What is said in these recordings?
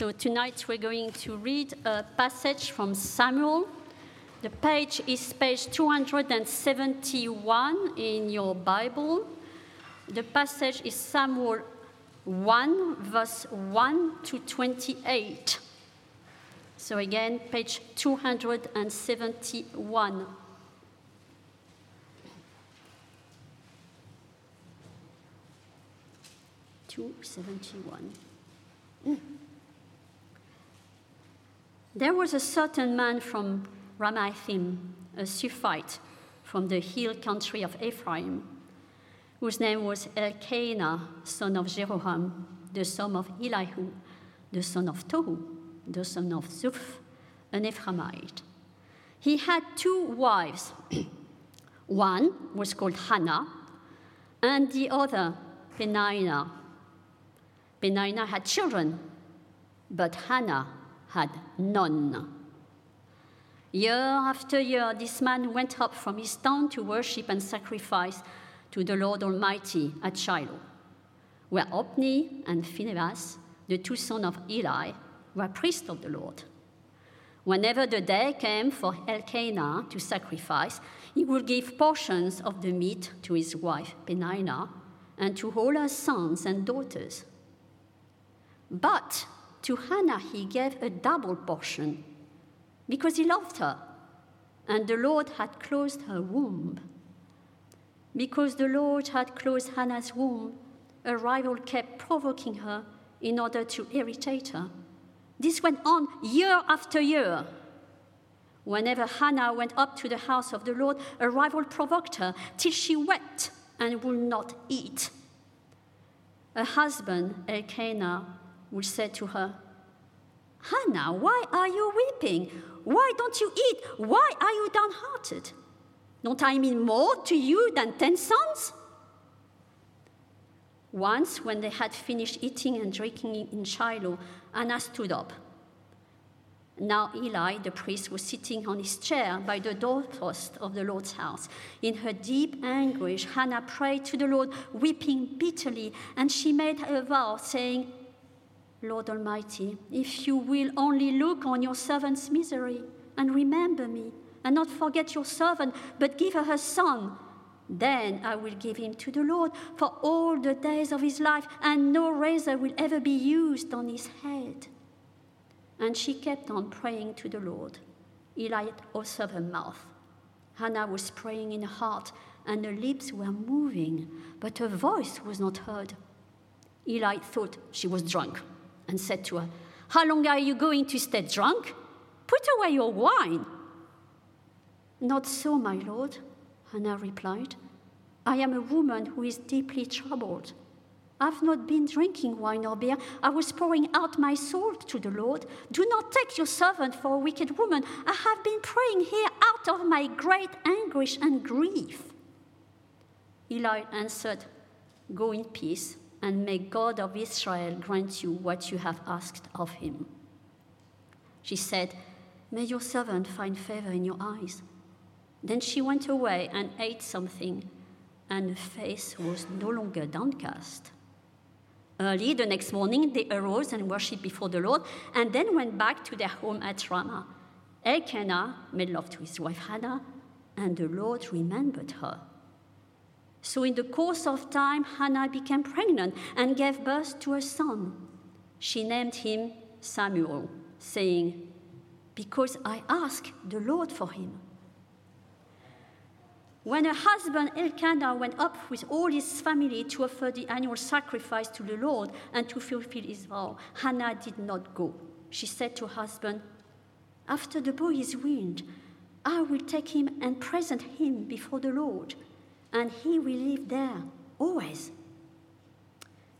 So tonight we're going to read a passage from Samuel. The page is page 271 in your Bible. The passage is Samuel 1, verse 1 to 28. So again, page 271. Two seventy-one. Mm. There was a certain man from Ramathaim, a Zuphite from the hill country of Ephraim, whose name was Elkanah, son of Jeroham, the son of Elihu, the son of Tohu, the son of Zuph, an Ephraimite. He had two wives. One was called Hannah, and the other, Peninnah. Peninnah had children, but Hannah had none. Year after year, this man went up from his town to worship and sacrifice to the Lord Almighty at Shiloh, where Ophni and Phinehas, the two sons of Eli, were priests of the Lord. Whenever the day came for Elkanah to sacrifice, he would give portions of the meat to his wife Peninnah and to all her sons and daughters. But to Hannah he gave a double portion because he loved her, and the Lord had closed her womb. Because the Lord had closed Hannah's womb, a rival kept provoking her in order to irritate her. This went on year after year. Whenever Hannah went up to the house of the Lord, a rival provoked her till she wept and would not eat. Her husband, Elkanah, would said to her, Hannah, why are you weeping? Why don't you eat? Why are you downhearted? Don't I mean more to you than ten sons? Once, when they had finished eating and drinking in Shiloh, Hannah stood up. Now Eli, the priest, was sitting on his chair by the doorpost of the Lord's house. In her deep anguish, Hannah prayed to the Lord, weeping bitterly, and she made a vow, saying, Lord Almighty, if you will only look on your servant's misery and remember me, and not forget your servant, but give her her son, then I will give him to the Lord for all the days of his life, and no razor will ever be used on his head. And she kept on praying to the Lord. Eli also her mouth. Hannah was praying in her heart, and her lips were moving, but her voice was not heard. Eli thought she was drunk and said to her, How long are you going to stay drunk? Put away your wine. Not so, my lord, Hannah replied. I am a woman who is deeply troubled. I've not been drinking wine or beer. I was pouring out my soul to the Lord. Do not take your servant for a wicked woman. I have been praying here out of my great anguish and grief. Eli answered, Go in peace and may God of Israel grant you what you have asked of him. She said, May your servant find favor in your eyes. Then she went away and ate something, and her face was no longer downcast. Early the next morning, they arose and worshipped before the Lord, and then went back to their home at Ramah. Elkanah made love to his wife Hannah, and the Lord remembered her. So, in the course of time, Hannah became pregnant and gave birth to a son. She named him Samuel, saying, Because I asked the Lord for him. When her husband Elkanah went up with all his family to offer the annual sacrifice to the Lord and to fulfill his vow, Hannah did not go. She said to her husband, After the boy is weaned, I will take him and present him before the Lord and he will live there always.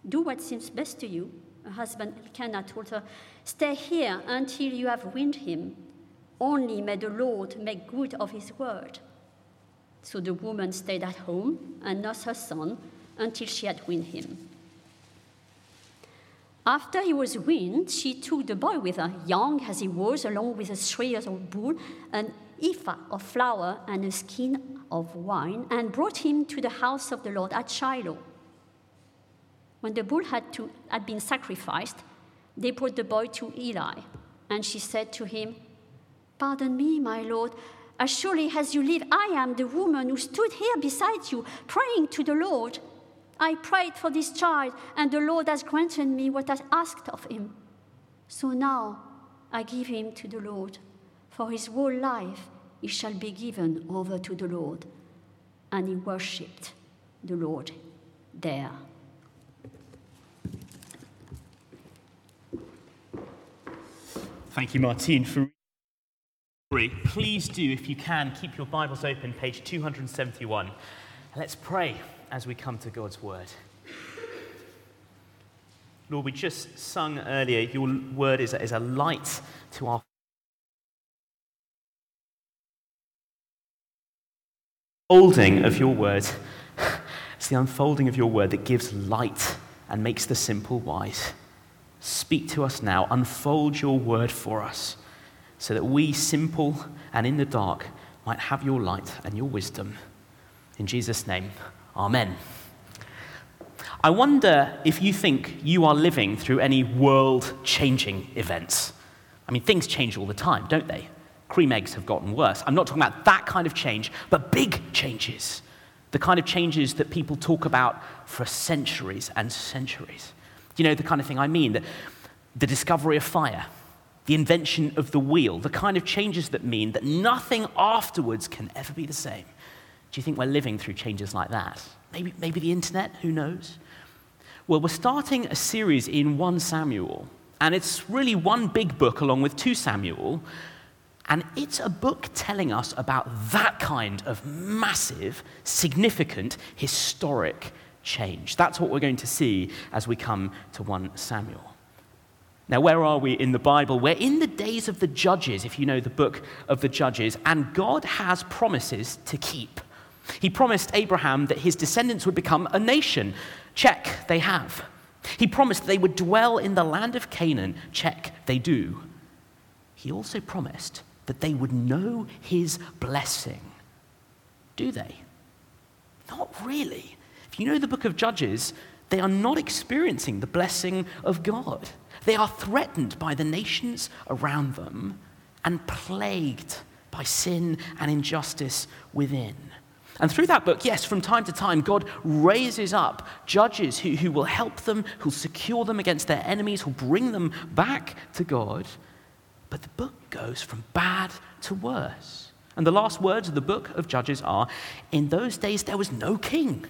Do what seems best to you. Her husband Elkanah told her, Stay here until you have weaned him. Only may the Lord make good of his word. So the woman stayed at home and nursed her son until she had weaned him. After he was weaned, she took the boy with her, young as he was, along with a three years old bull, an ephah of flour, and a skin of wine and brought him to the house of the Lord at Shiloh. When the bull had, to, had been sacrificed, They brought the boy to Eli, and she said to him, Pardon me, my lord. As surely as you live, I am the woman who stood here beside you, praying to the Lord. I prayed for this child, and the Lord has granted me what I asked of him. So now I give him to the Lord. For his whole life he shall be given over to the Lord. And he worshipped the Lord there. Thank you, Martine, for Please do, if you can, keep your Bibles open, page 271. Let's pray as we come to God's word. Lord, we just sung earlier, your word is is a light to our unfolding of your word. It's the unfolding of your word that gives light and makes the simple wise. Speak to us now. Unfold your word for us so that we, simple and in the dark, might have your light and your wisdom. In Jesus' name, amen. I wonder if you think you are living through any world changing events. I mean, things change all the time, don't they? Cream eggs have gotten worse. I'm not talking about that kind of change, but big changes. The kind of changes that people talk about for centuries and centuries. Do you know, the kind of thing I mean, that the discovery of fire, the invention of the wheel, the kind of changes that mean that nothing afterwards can ever be the same. Do you think we're living through changes like that? Maybe, maybe the internet, who knows? Well, we're starting a series in 1 Samuel, and it's really one big book along with 2 Samuel, and it's a book telling us about that kind of massive, significant, historic change. That's what we're going to see as we come to 1 Samuel. Now, where are we in the Bible? We're in the days of the Judges, if you know the book of the Judges, and God has promises to keep. He promised Abraham that his descendants would become a nation. Check, they have. He promised they would dwell in the land of Canaan. Check, they do. He also promised that they would know his blessing. Do they? Not really. If you know the book of Judges, they are not experiencing the blessing of God. They are threatened by the nations around them and plagued by sin and injustice within. And through that book, yes, from time to time, God raises up judges who, who will help them, who'll secure them against their enemies, who'll bring them back to God. But the book goes from bad to worse. And the last words of the book of Judges are In those days, there was no king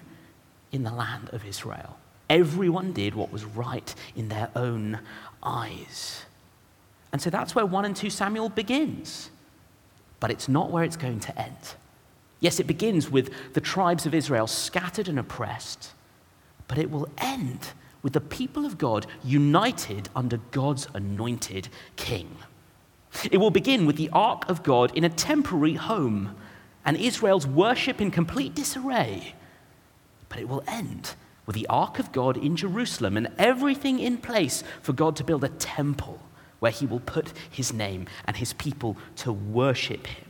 in the land of Israel. Everyone did what was right in their own eyes. And so that's where 1 and 2 Samuel begins. But it's not where it's going to end. Yes, it begins with the tribes of Israel scattered and oppressed, but it will end with the people of God united under God's anointed king. It will begin with the ark of God in a temporary home and Israel's worship in complete disarray. But it will end with the ark of God in Jerusalem and everything in place for God to build a temple where he will put his name and his people to worship him.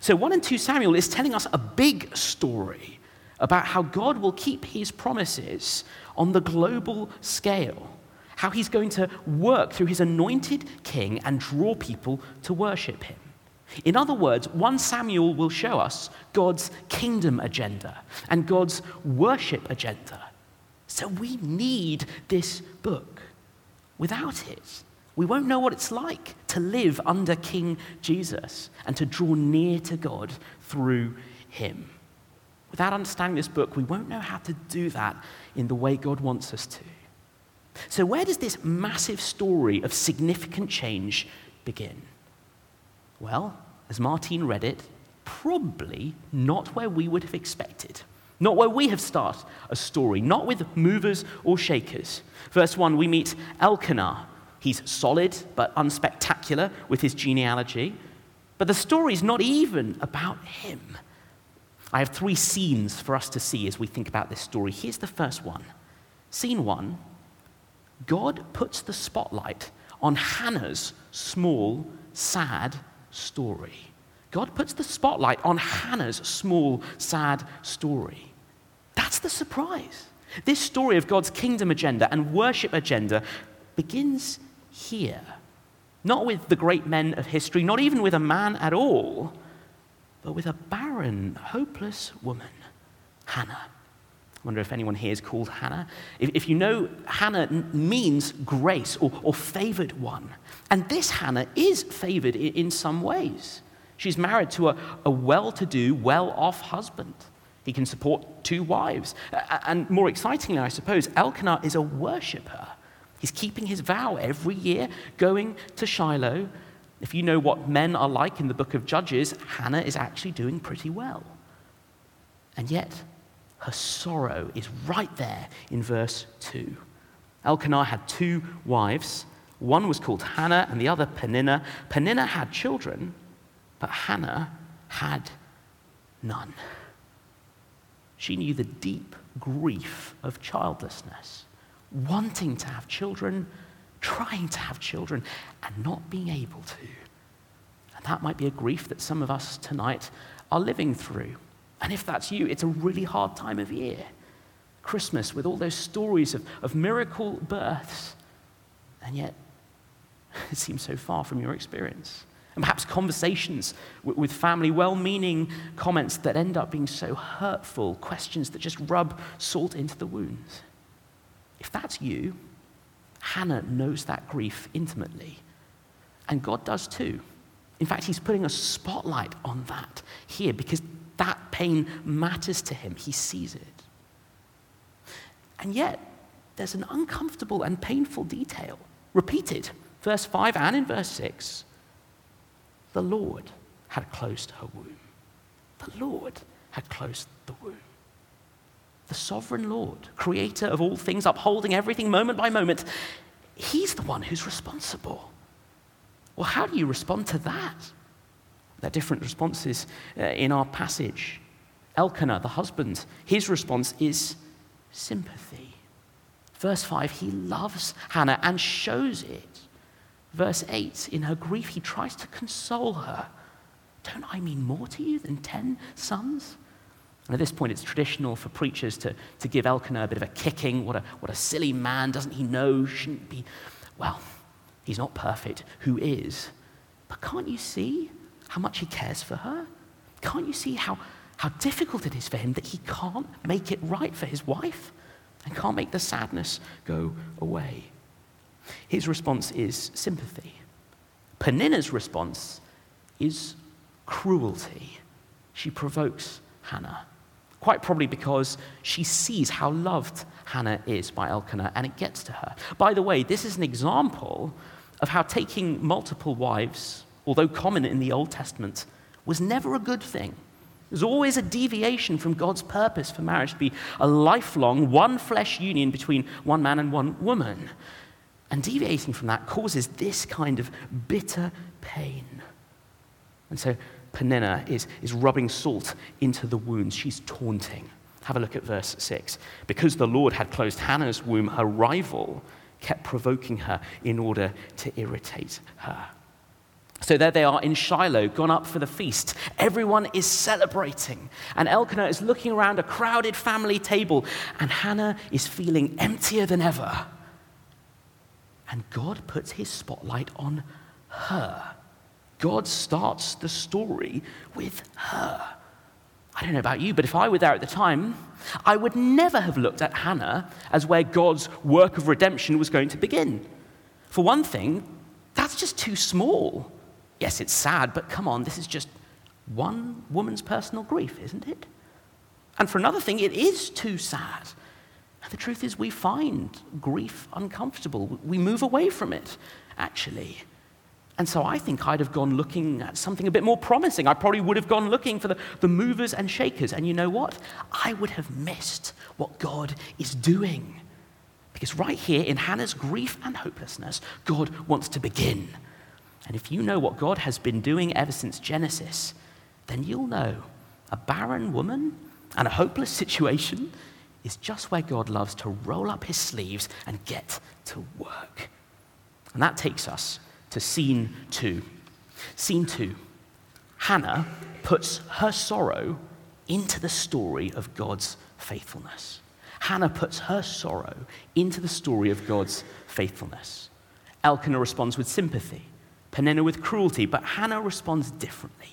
So 1 and 2 Samuel is telling us a big story about how God will keep his promises on the global scale how he's going to work through his anointed king and draw people to worship him. In other words, 1 Samuel will show us God's kingdom agenda and God's worship agenda. So we need this book. Without it, we won't know what it's like to live under King Jesus and to draw near to God through him. Without understanding this book, we won't know how to do that in the way God wants us to. So, where does this massive story of significant change begin? Well, as Martine read it, probably not where we would have expected. Not where we have started a story, not with movers or shakers. Verse 1, we meet Elkanah. He's solid but unspectacular with his genealogy. But the story is not even about him. I have three scenes for us to see as we think about this story. Here's the first one. Scene one God puts the spotlight on Hannah's small, sad story. God puts the spotlight on Hannah's small, sad story. That's the surprise. This story of God's kingdom agenda and worship agenda begins here. Not with the great men of history, not even with a man at all, but with a barren, hopeless woman, Hannah. Wonder if anyone here is called Hannah. If, if you know, Hannah means grace or, or favored one. And this Hannah is favored in, in some ways. She's married to a, a well to do, well off husband. He can support two wives. And more excitingly, I suppose, Elkanah is a worshiper. He's keeping his vow every year, going to Shiloh. If you know what men are like in the book of Judges, Hannah is actually doing pretty well. And yet, her sorrow is right there in verse 2. Elkanah had two wives. One was called Hannah and the other Peninnah. Peninnah had children, but Hannah had none. She knew the deep grief of childlessness, wanting to have children, trying to have children, and not being able to. And that might be a grief that some of us tonight are living through. And if that's you, it's a really hard time of year. Christmas, with all those stories of, of miracle births, and yet it seems so far from your experience. And perhaps conversations with family, well meaning comments that end up being so hurtful, questions that just rub salt into the wounds. If that's you, Hannah knows that grief intimately. And God does too. In fact, He's putting a spotlight on that here because that pain matters to Him. He sees it. And yet, there's an uncomfortable and painful detail repeated, verse 5 and in verse 6 the Lord had closed her womb. The Lord had closed the womb. The sovereign Lord, creator of all things, upholding everything moment by moment, he's the one who's responsible. Well, how do you respond to that? There are different responses uh, in our passage. Elkanah, the husband, his response is sympathy. Verse 5, he loves Hannah and shows it. Verse 8, in her grief, he tries to console her. Don't I mean more to you than ten sons? And at this point, it's traditional for preachers to, to give Elkanah a bit of a kicking. What a, what a silly man. Doesn't he know? Shouldn't be. Well, he's not perfect. Who is? But can't you see how much he cares for her? Can't you see how, how difficult it is for him that he can't make it right for his wife and can't make the sadness go away? His response is sympathy. Peninnah's response is cruelty. She provokes Hannah, quite probably because she sees how loved Hannah is by Elkanah and it gets to her. By the way, this is an example of how taking multiple wives, although common in the Old Testament, was never a good thing. There's always a deviation from God's purpose for marriage to be a lifelong, one flesh union between one man and one woman. And deviating from that causes this kind of bitter pain. And so Peninnah is, is rubbing salt into the wounds. She's taunting. Have a look at verse 6. Because the Lord had closed Hannah's womb, her rival kept provoking her in order to irritate her. So there they are in Shiloh, gone up for the feast. Everyone is celebrating. And Elkanah is looking around a crowded family table, and Hannah is feeling emptier than ever. And God puts his spotlight on her. God starts the story with her. I don't know about you, but if I were there at the time, I would never have looked at Hannah as where God's work of redemption was going to begin. For one thing, that's just too small. Yes, it's sad, but come on, this is just one woman's personal grief, isn't it? And for another thing, it is too sad. The truth is, we find grief uncomfortable. We move away from it, actually. And so I think I'd have gone looking at something a bit more promising. I probably would have gone looking for the, the movers and shakers. And you know what? I would have missed what God is doing. Because right here in Hannah's grief and hopelessness, God wants to begin. And if you know what God has been doing ever since Genesis, then you'll know a barren woman and a hopeless situation is just where God loves to roll up his sleeves and get to work. And that takes us to scene two. Scene two Hannah puts her sorrow into the story of God's faithfulness. Hannah puts her sorrow into the story of God's faithfulness. Elkanah responds with sympathy, Peninnah with cruelty, but Hannah responds differently.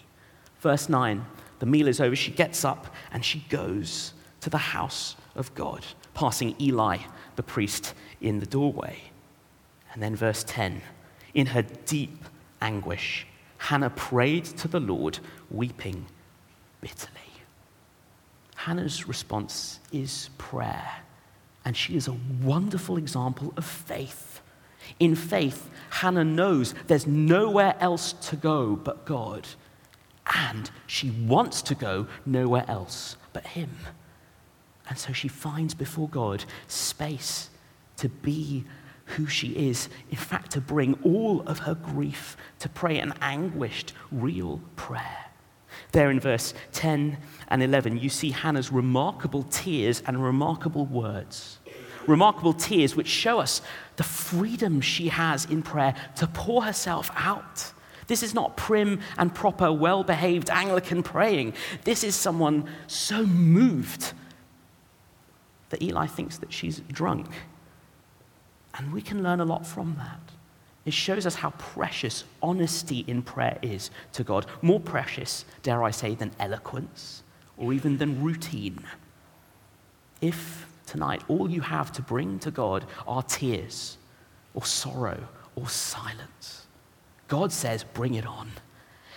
Verse 9 the meal is over. She gets up and she goes to the house of God, passing Eli, the priest, in the doorway. And then, verse 10 in her deep anguish, Hannah prayed to the Lord, weeping bitterly. Hannah's response is prayer, and she is a wonderful example of faith. In faith, Hannah knows there's nowhere else to go but God, and she wants to go nowhere else but Him. And so she finds before God space to be who she is, in fact, to bring all of her grief to pray an anguished, real prayer. There in verse 10 and 11, you see Hannah's remarkable tears and remarkable words. Remarkable tears which show us the freedom she has in prayer to pour herself out. This is not prim and proper, well behaved Anglican praying. This is someone so moved that Eli thinks that she's drunk. And we can learn a lot from that. It shows us how precious honesty in prayer is to God. More precious, dare I say, than eloquence or even than routine. If tonight all you have to bring to God are tears or sorrow or silence, God says, bring it on.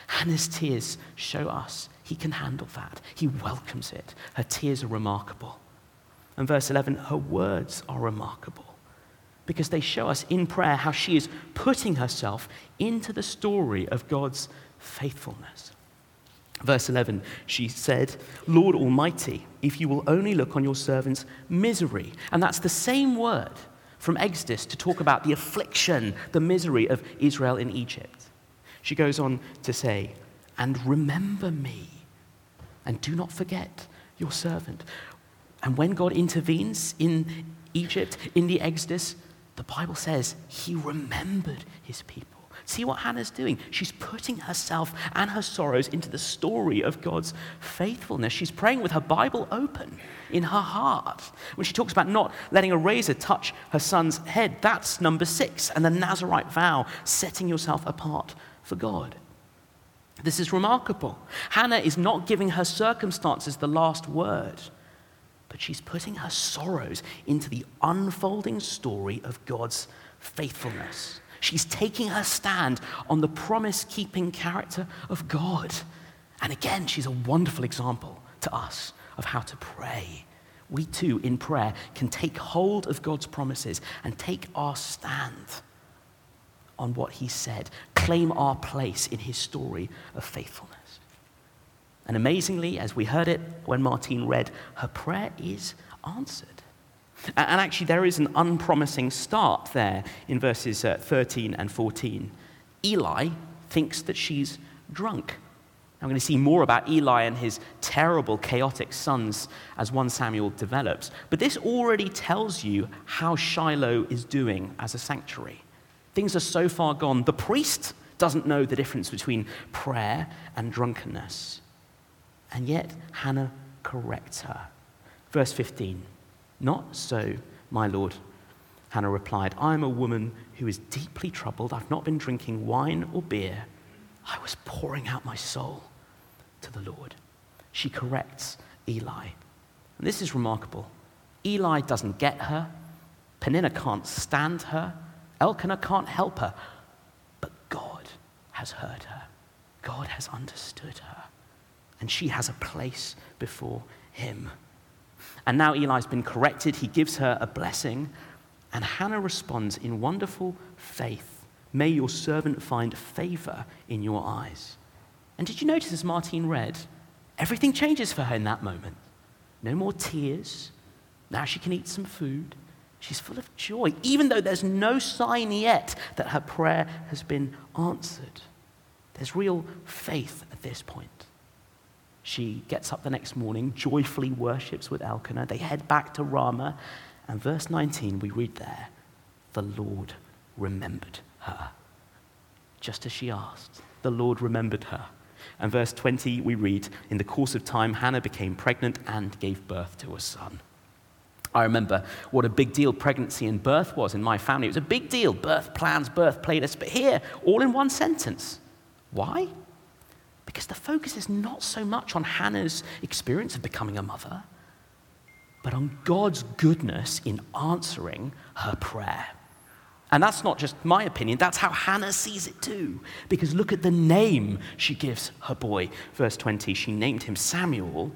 Hannah's tears show us he can handle that. He welcomes it. Her tears are remarkable. And verse 11, her words are remarkable because they show us in prayer how she is putting herself into the story of God's faithfulness. Verse 11, she said, Lord Almighty, if you will only look on your servant's misery. And that's the same word from Exodus to talk about the affliction, the misery of Israel in Egypt. She goes on to say, And remember me, and do not forget your servant. And when God intervenes in Egypt, in the Exodus, the Bible says he remembered his people. See what Hannah's doing? She's putting herself and her sorrows into the story of God's faithfulness. She's praying with her Bible open in her heart. When she talks about not letting a razor touch her son's head, that's number six. And the Nazarite vow, setting yourself apart for God. This is remarkable. Hannah is not giving her circumstances the last word but she's putting her sorrows into the unfolding story of God's faithfulness. She's taking her stand on the promise keeping character of God. And again, she's a wonderful example to us of how to pray. We too, in prayer, can take hold of God's promises and take our stand on what He said, claim our place in His story of faithfulness. And amazingly, as we heard it when Martine read, her prayer is answered. And actually, there is an unpromising start there in verses uh, 13 and 14. Eli thinks that she's drunk. I'm going to see more about Eli and his terrible, chaotic sons as 1 Samuel develops. But this already tells you how Shiloh is doing as a sanctuary. Things are so far gone, the priest doesn't know the difference between prayer and drunkenness. And yet, Hannah corrects her. Verse 15 Not so, my Lord. Hannah replied, I am a woman who is deeply troubled. I've not been drinking wine or beer. I was pouring out my soul to the Lord. She corrects Eli. And this is remarkable. Eli doesn't get her. Peninnah can't stand her. Elkanah can't help her. But God has heard her. God has understood her and she has a place before him. And now Eli's been corrected. He gives her a blessing. And Hannah responds in wonderful faith May your servant find favor in your eyes. And did you notice as Martine read, everything changes for her in that moment? No more tears. Now she can eat some food. She's full of joy, even though there's no sign yet that her prayer has been answered. There's real faith at this point. She gets up the next morning, joyfully worships with Elkanah. They head back to Ramah. And verse 19, we read there, the Lord remembered her. Just as she asked, the Lord remembered her. And verse 20, we read, in the course of time, Hannah became pregnant and gave birth to a son. I remember what a big deal pregnancy and birth was in my family. It was a big deal birth plans, birth playlists, but here, all in one sentence. Why? Because the focus is not so much on Hannah's experience of becoming a mother, but on God's goodness in answering her prayer. And that's not just my opinion, that's how Hannah sees it too. Because look at the name she gives her boy. Verse 20, she named him Samuel,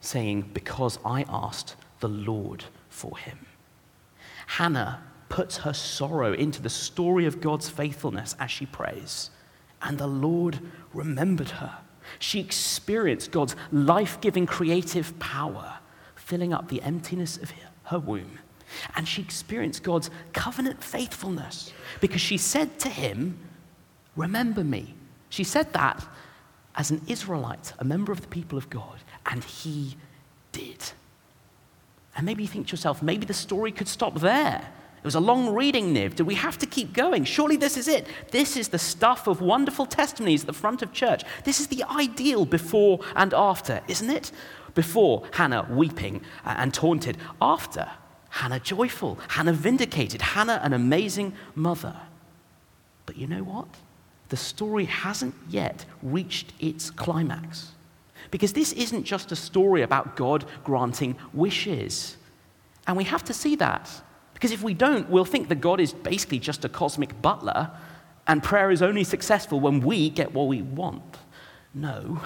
saying, Because I asked the Lord for him. Hannah puts her sorrow into the story of God's faithfulness as she prays, and the Lord remembered her. She experienced God's life giving creative power, filling up the emptiness of her womb. And she experienced God's covenant faithfulness because she said to him, Remember me. She said that as an Israelite, a member of the people of God, and he did. And maybe you think to yourself, maybe the story could stop there. It was a long reading, Niv. Do we have to keep going? Surely this is it. This is the stuff of wonderful testimonies at the front of church. This is the ideal before and after, isn't it? Before, Hannah weeping and taunted. After, Hannah joyful. Hannah vindicated. Hannah, an amazing mother. But you know what? The story hasn't yet reached its climax. Because this isn't just a story about God granting wishes. And we have to see that. Because if we don't, we'll think that God is basically just a cosmic butler and prayer is only successful when we get what we want. No,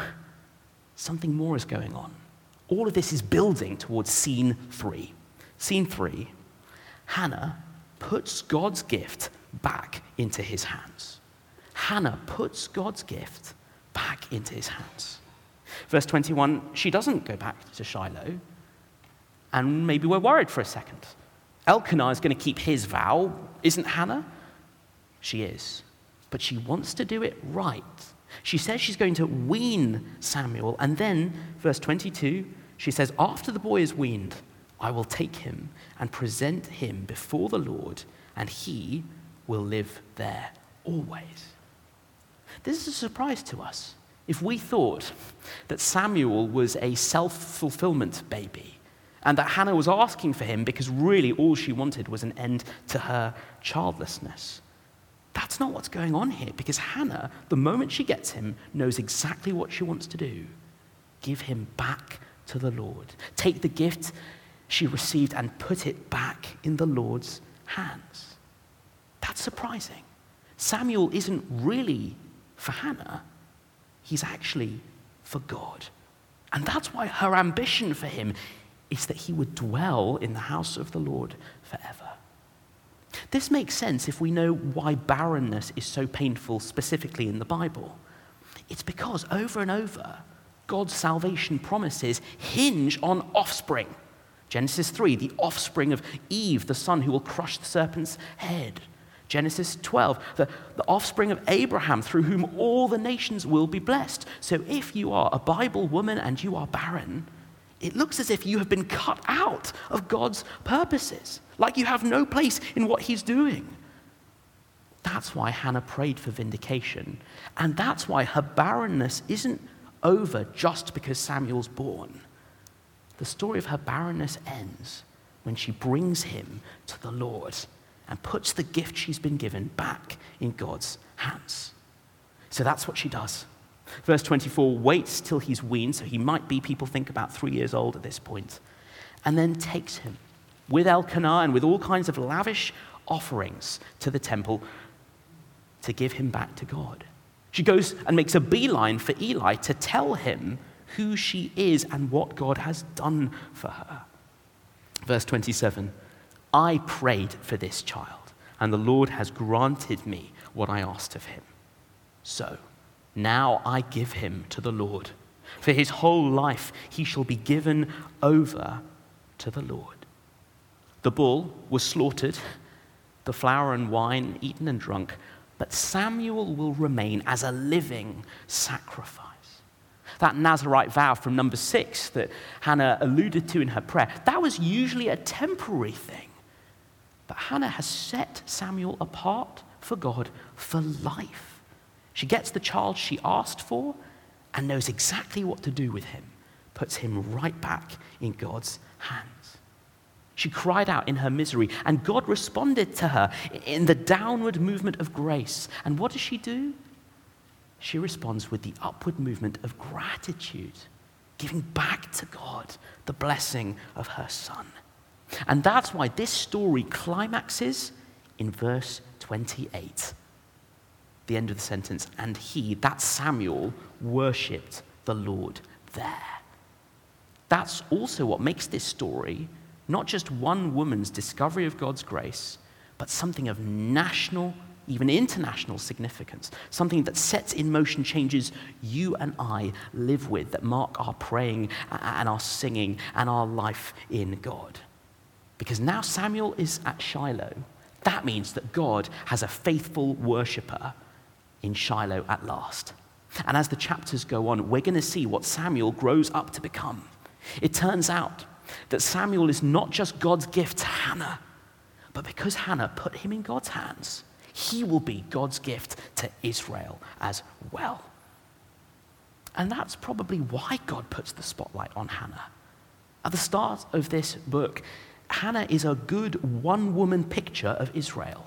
something more is going on. All of this is building towards scene three. Scene three Hannah puts God's gift back into his hands. Hannah puts God's gift back into his hands. Verse 21, she doesn't go back to Shiloh. And maybe we're worried for a second. Elkanah is going to keep his vow, isn't Hannah? She is. But she wants to do it right. She says she's going to wean Samuel. And then, verse 22, she says, After the boy is weaned, I will take him and present him before the Lord, and he will live there always. This is a surprise to us if we thought that Samuel was a self fulfillment baby and that Hannah was asking for him because really all she wanted was an end to her childlessness. That's not what's going on here because Hannah, the moment she gets him, knows exactly what she wants to do give him back to the Lord. Take the gift she received and put it back in the Lord's hands. That's surprising. Samuel isn't really for Hannah, He's actually for God. And that's why her ambition for him is that he would dwell in the house of the Lord forever. This makes sense if we know why barrenness is so painful specifically in the Bible. It's because over and over, God's salvation promises hinge on offspring. Genesis 3, the offspring of Eve, the son who will crush the serpent's head. Genesis 12, the, the offspring of Abraham, through whom all the nations will be blessed. So if you are a Bible woman and you are barren, it looks as if you have been cut out of God's purposes, like you have no place in what He's doing. That's why Hannah prayed for vindication. And that's why her barrenness isn't over just because Samuel's born. The story of her barrenness ends when she brings him to the Lord and puts the gift she's been given back in God's hands. So that's what she does. Verse 24 waits till he's weaned, so he might be, people think, about three years old at this point, and then takes him with Elkanah and with all kinds of lavish offerings to the temple to give him back to God. She goes and makes a beeline for Eli to tell him who she is and what God has done for her. Verse 27 I prayed for this child, and the Lord has granted me what I asked of him. So now I give him to the Lord. For his whole life he shall be given over to the Lord. The bull was slaughtered, the flour and wine eaten and drunk, but Samuel will remain as a living sacrifice. That Nazarite vow from number six that Hannah alluded to in her prayer, that was usually a temporary thing. But Hannah has set Samuel apart for God for life. She gets the child she asked for and knows exactly what to do with him, puts him right back in God's hands. She cried out in her misery, and God responded to her in the downward movement of grace. And what does she do? She responds with the upward movement of gratitude, giving back to God the blessing of her son. And that's why this story climaxes in verse 28. The end of the sentence, and he, that Samuel, worshipped the Lord there. That's also what makes this story not just one woman's discovery of God's grace, but something of national, even international significance, something that sets in motion changes you and I live with, that mark our praying and our singing and our life in God. Because now Samuel is at Shiloh. That means that God has a faithful worshiper in Shiloh at last. And as the chapters go on, we're going to see what Samuel grows up to become. It turns out that Samuel is not just God's gift to Hannah, but because Hannah put him in God's hands, he will be God's gift to Israel as well. And that's probably why God puts the spotlight on Hannah. At the start of this book, Hannah is a good one woman picture of Israel.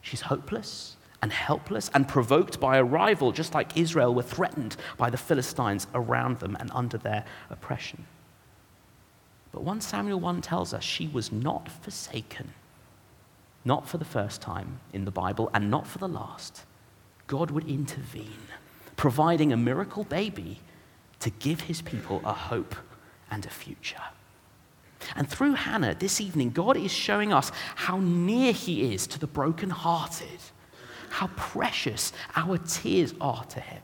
She's hopeless and helpless and provoked by a rival, just like Israel were threatened by the Philistines around them and under their oppression. But 1 Samuel 1 tells us she was not forsaken. Not for the first time in the Bible and not for the last. God would intervene, providing a miracle baby to give his people a hope and a future. And through Hannah this evening, God is showing us how near he is to the brokenhearted, how precious our tears are to him,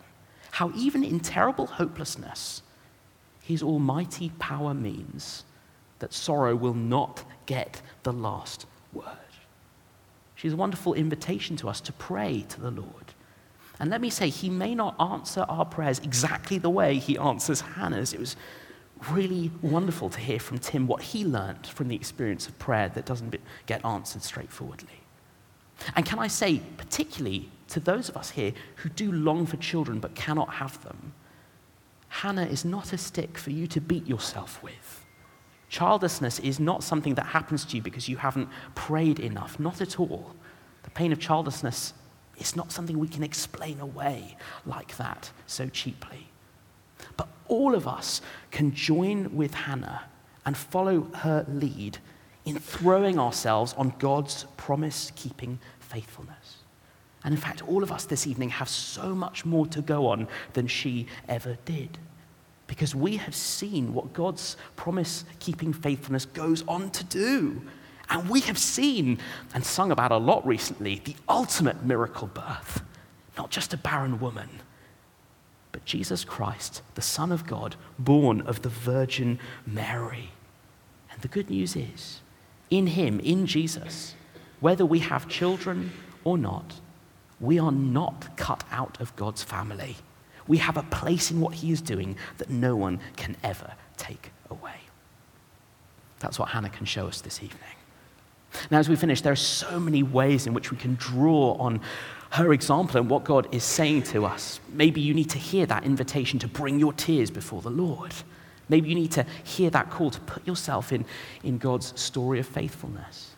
how even in terrible hopelessness, his almighty power means that sorrow will not get the last word. She's a wonderful invitation to us to pray to the Lord. And let me say, He may not answer our prayers exactly the way He answers Hannah's. It was really wonderful to hear from Tim what he learned from the experience of prayer that doesn't get answered straightforwardly. And can I say, particularly to those of us here who do long for children but cannot have them, Hannah is not a stick for you to beat yourself with. Childlessness is not something that happens to you because you haven't prayed enough. Not at all. The pain of childlessness is not something we can explain away like that so cheaply. But all of us can join with Hannah and follow her lead in throwing ourselves on God's promise keeping faithfulness. And in fact, all of us this evening have so much more to go on than she ever did because we have seen what God's promise keeping faithfulness goes on to do. And we have seen and sung about a lot recently the ultimate miracle birth, not just a barren woman, but Jesus Christ, the Son of God, born of the Virgin Mary. And the good news is, in Him, in Jesus, whether we have children or not, we are not cut out of God's family. We have a place in what he is doing that no one can ever take away. That's what Hannah can show us this evening. Now, as we finish, there are so many ways in which we can draw on her example and what God is saying to us. Maybe you need to hear that invitation to bring your tears before the Lord. Maybe you need to hear that call to put yourself in, in God's story of faithfulness.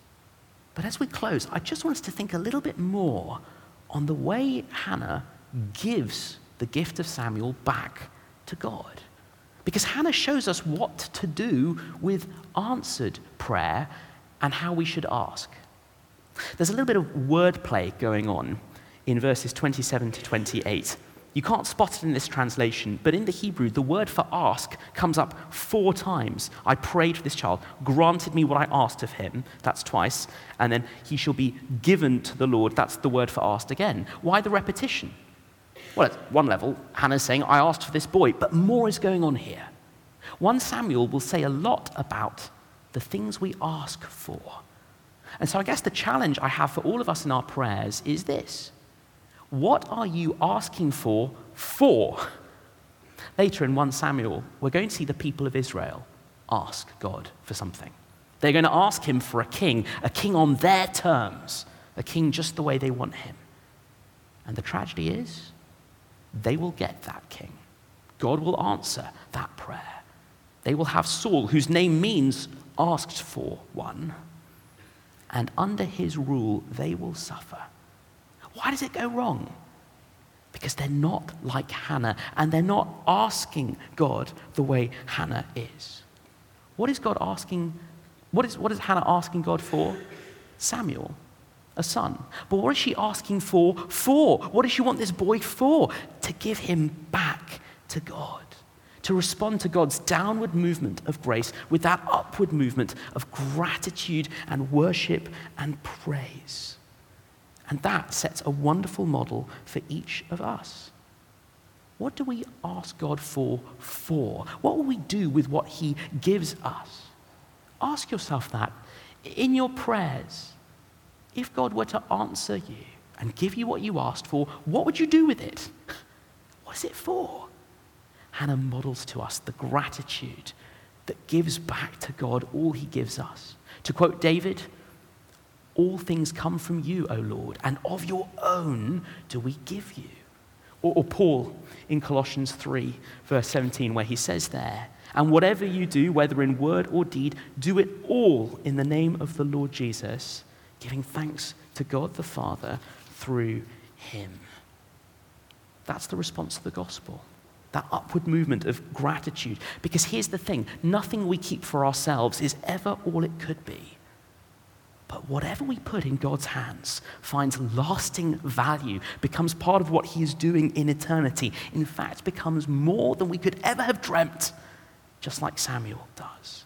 But as we close, I just want us to think a little bit more on the way Hannah gives the gift of Samuel back to God. Because Hannah shows us what to do with answered prayer and how we should ask. There's a little bit of wordplay going on in verses 27 to 28. You can't spot it in this translation, but in the Hebrew, the word for ask comes up four times. I prayed for this child, granted me what I asked of him, that's twice, and then he shall be given to the Lord, that's the word for asked again. Why the repetition? Well, at one level, Hannah's saying, I asked for this boy, but more is going on here. 1 Samuel will say a lot about the things we ask for. And so I guess the challenge I have for all of us in our prayers is this What are you asking for for? Later in 1 Samuel, we're going to see the people of Israel ask God for something. They're going to ask him for a king, a king on their terms, a king just the way they want him. And the tragedy is, they will get that king. God will answer that prayer. They will have Saul, whose name means asked for one, and under his rule they will suffer. Why does it go wrong? Because they're not like Hannah, and they're not asking God the way Hannah is. What is God asking? What is, what is Hannah asking God for? Samuel, a son. But what is she asking for? For. What does she want this boy for? To give him back to God to respond to God's downward movement of grace with that upward movement of gratitude and worship and praise. And that sets a wonderful model for each of us. What do we ask God for for? What will we do with what He gives us? Ask yourself that in your prayers. If God were to answer you and give you what you asked for, what would you do with it? What is it for? Hannah models to us the gratitude that gives back to God all he gives us. To quote David, all things come from you, O Lord, and of your own do we give you. Or, or, Paul in Colossians 3, verse 17, where he says there, And whatever you do, whether in word or deed, do it all in the name of the Lord Jesus, giving thanks to God the Father through him. That's the response to the gospel that upward movement of gratitude. Because here's the thing nothing we keep for ourselves is ever all it could be. But whatever we put in God's hands finds lasting value, becomes part of what He is doing in eternity. In fact, becomes more than we could ever have dreamt, just like Samuel does.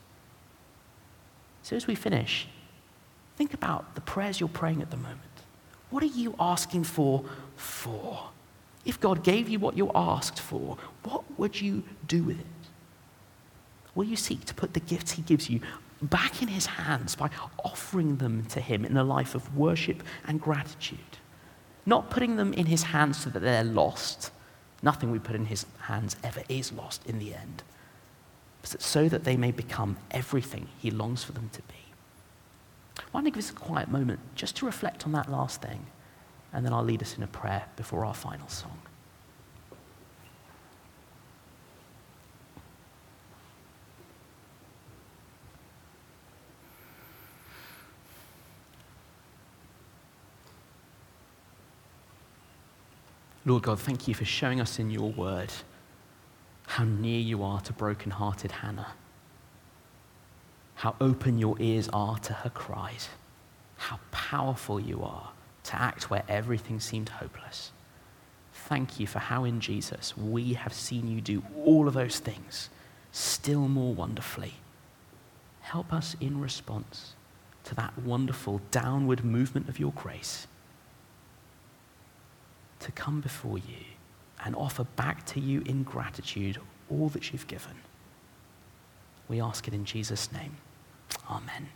So, as we finish, think about the prayers you're praying at the moment. What are you asking for for? If God gave you what you asked for, what would you do with it? Will you seek to put the gifts He gives you back in His hands by offering them to Him in a life of worship and gratitude? Not putting them in His hands so that they're lost. Nothing we put in His hands ever is lost in the end. But so that they may become everything He longs for them to be. Why don't I give us a quiet moment just to reflect on that last thing? and then I'll lead us in a prayer before our final song. Lord God, thank you for showing us in your word how near you are to broken-hearted Hannah, how open your ears are to her cries, how powerful you are to act where everything seemed hopeless. Thank you for how in Jesus we have seen you do all of those things still more wonderfully. Help us in response to that wonderful downward movement of your grace to come before you and offer back to you in gratitude all that you've given. We ask it in Jesus' name. Amen.